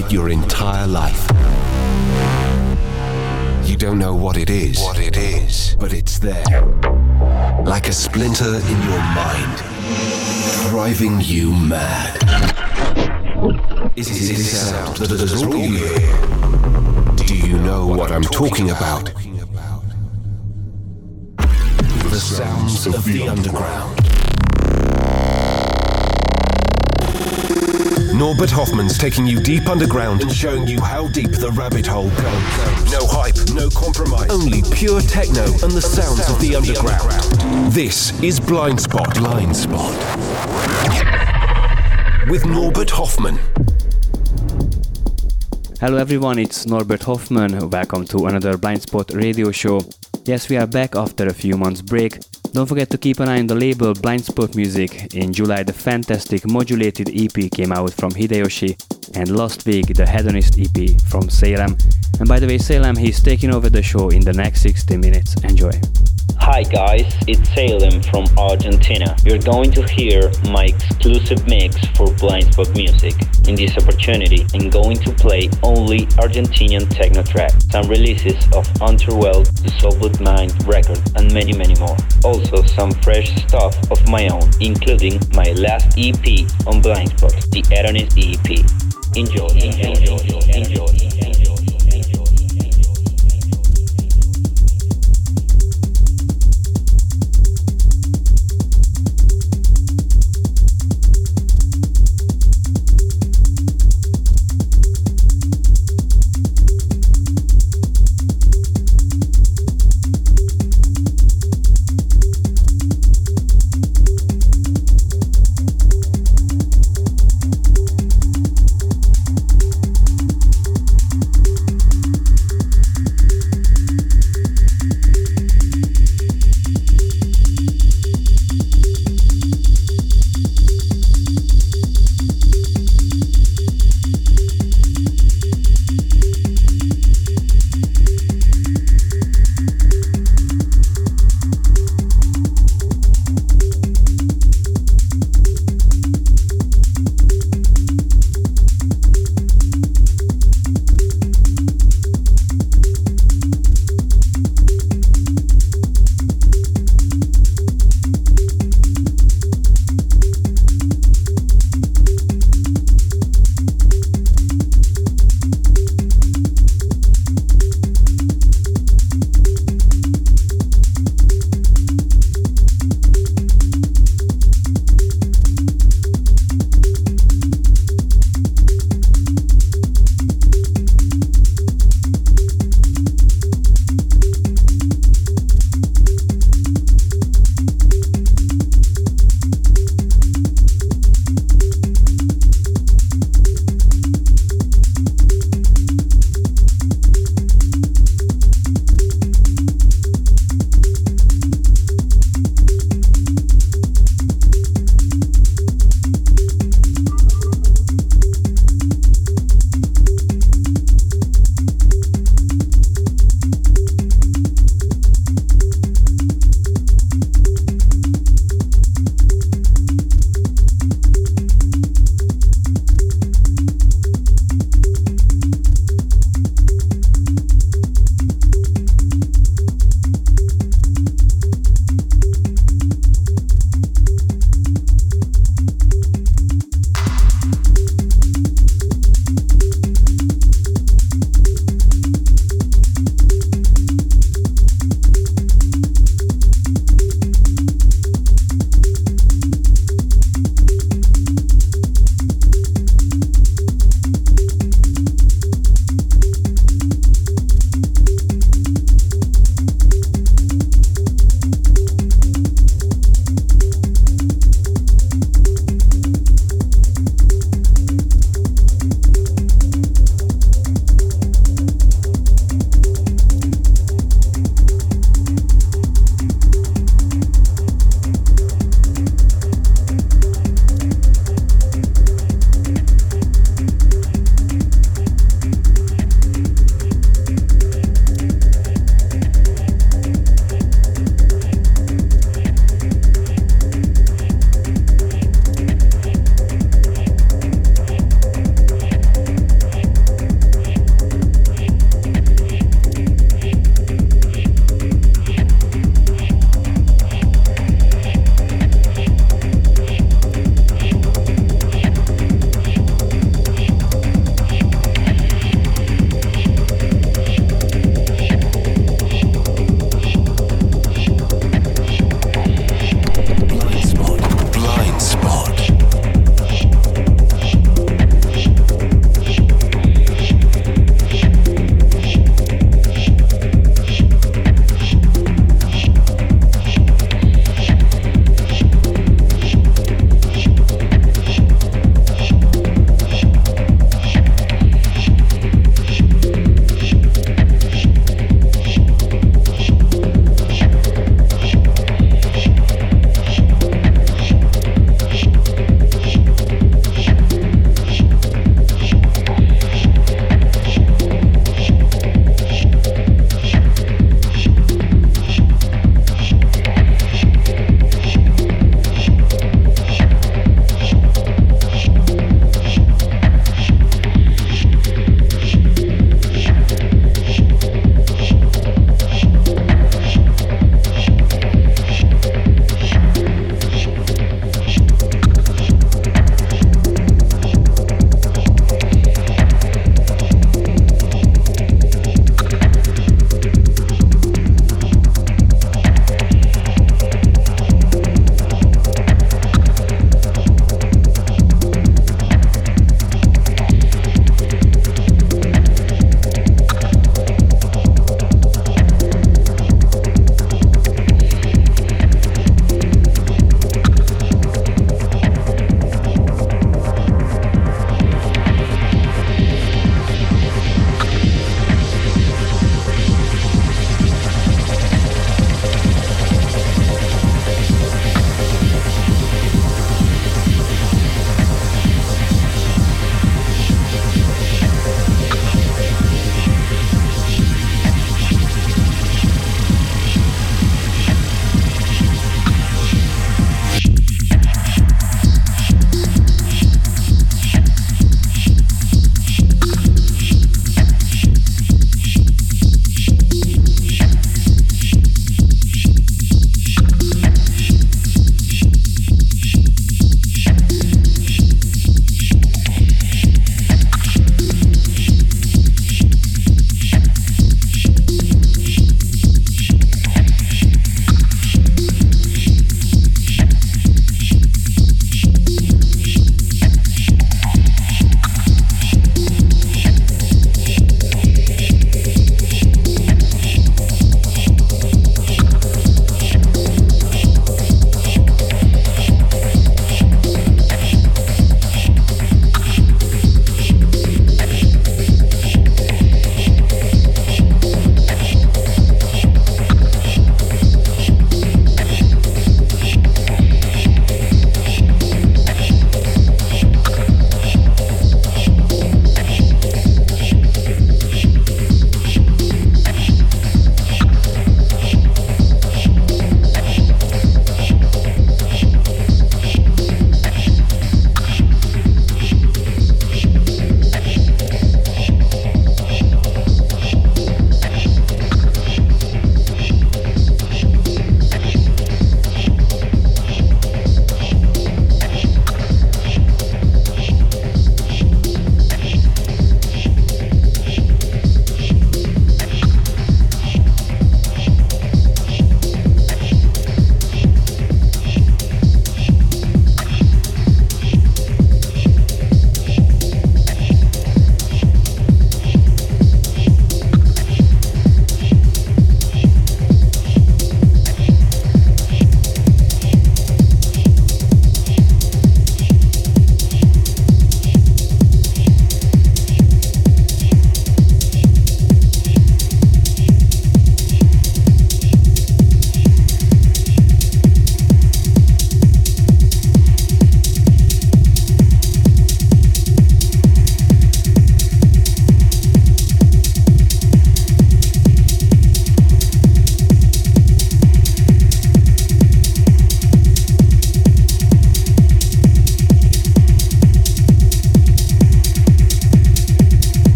it your entire life. You don't know what it is. What it is. But it's there. Like a splinter in your mind. Driving you mad. It is a sound that is all you hear. Do you know what I'm talking about? The sounds of the underground. Norbert Hoffman's taking you deep underground and showing you how deep the rabbit hole goes. No hype, no compromise, only pure techno and the sounds of the underground. This is Blind Spot. Blind Spot. With Norbert Hoffman. Hello everyone, it's Norbert Hoffman. Welcome to another Blind Spot radio show. Yes, we are back after a few months break. Don't forget to keep an eye on the label Blind Spot Music. In July, the fantastic modulated EP came out from Hideyoshi, and last week, the Hedonist EP from Zalem. And by the way, Zalem, he's taking over the show in the next 60 minutes. Enjoy. Hi guys, it's Zalem from Argentina. You're going to hear my exclusive mix for Blind Spot Music. In this opportunity, I'm going to play only Argentinian techno tracks, some releases of Unterwelt, the Soulwood Mind record, and many many more. Also some fresh stuff of my own, including my last EP on Blind Spot, the Hedonist EP. Enjoy, enjoy, enjoy, enjoy. enjoy.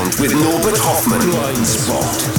With Norbert Hoffman. Blind Spot.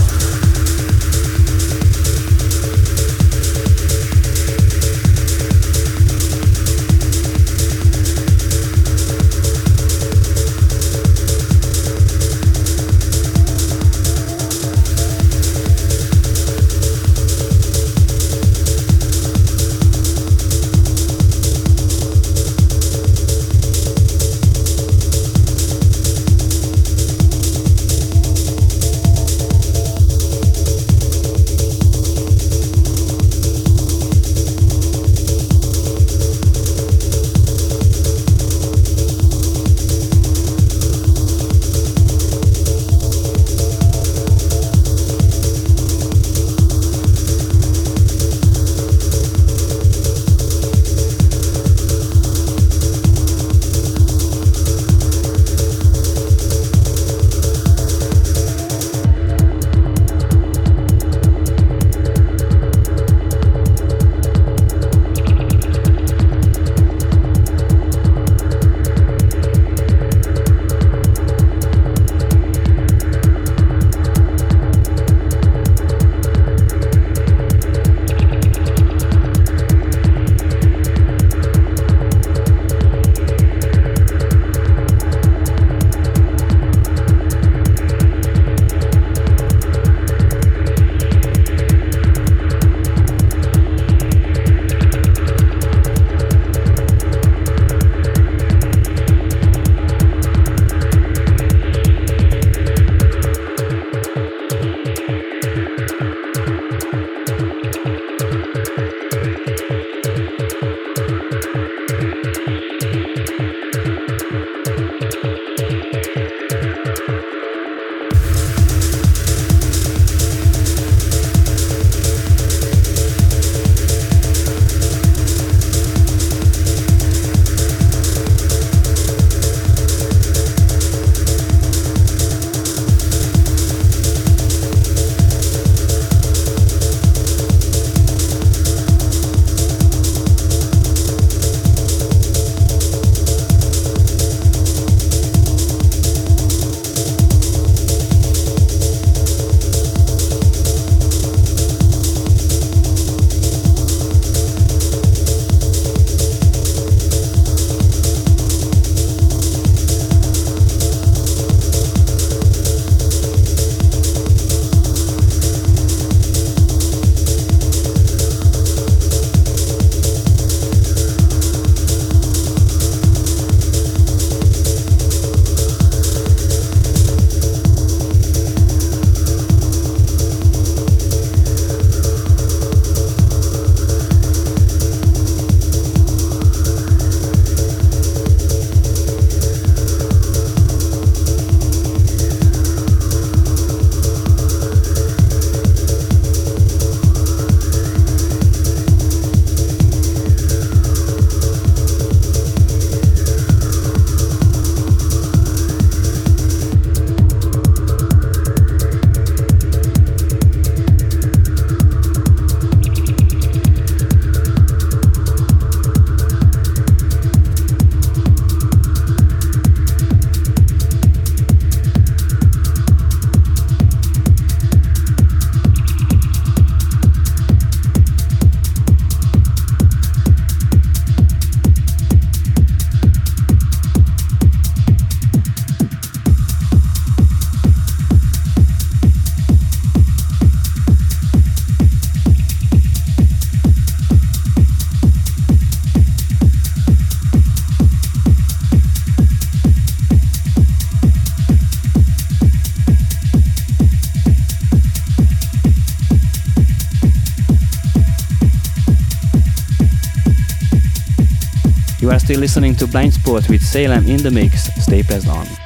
Still listening to Blind Spot with Zalem in the mix. Stay pressed on.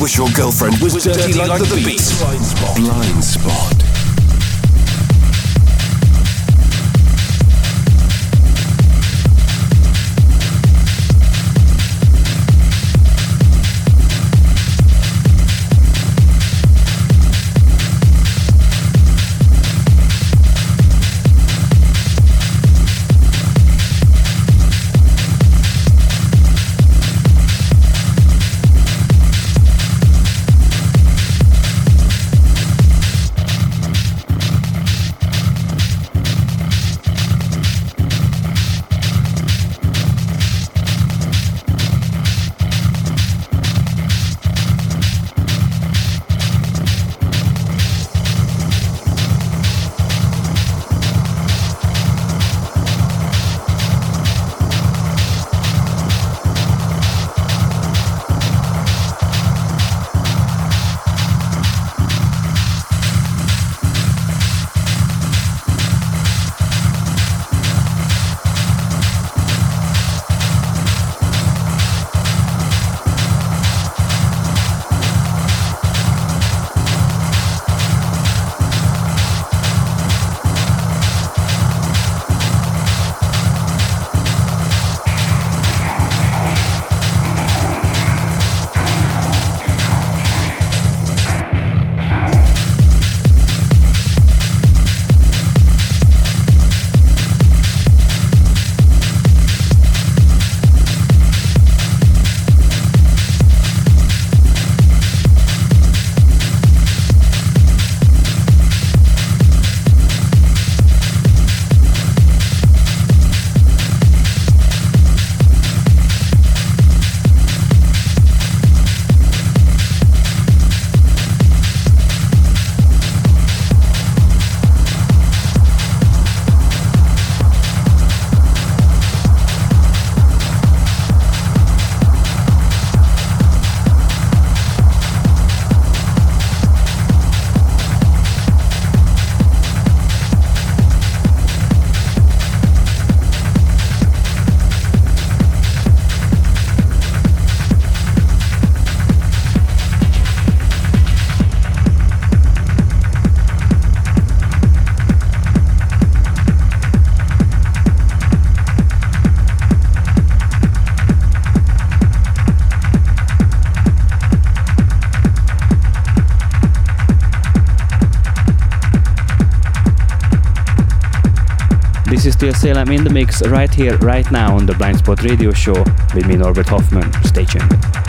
Wish your girlfriend was, was dirty, dirty like, like the, the beat. Blind spot. Blind spot. Still Zalem in the mix right here, right now on the Blind Spot Radio Show with me, Norbert Hoffman. Stay tuned.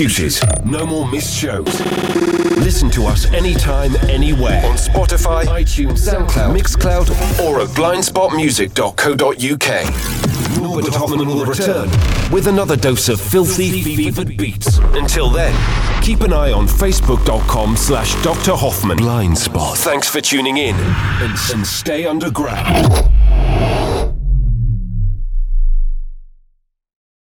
Excuses. No more missed shows. Listen to us anytime, anywhere on Spotify, iTunes, SoundCloud, Mixcloud, or at blindspotmusic.co.uk. Norbert Hoffman will return with another dose of filthy, fevered beats. Until then, keep an eye on facebook.com slash Dr. Hoffman. Blind Spot. Thanks for tuning in and, and stay underground.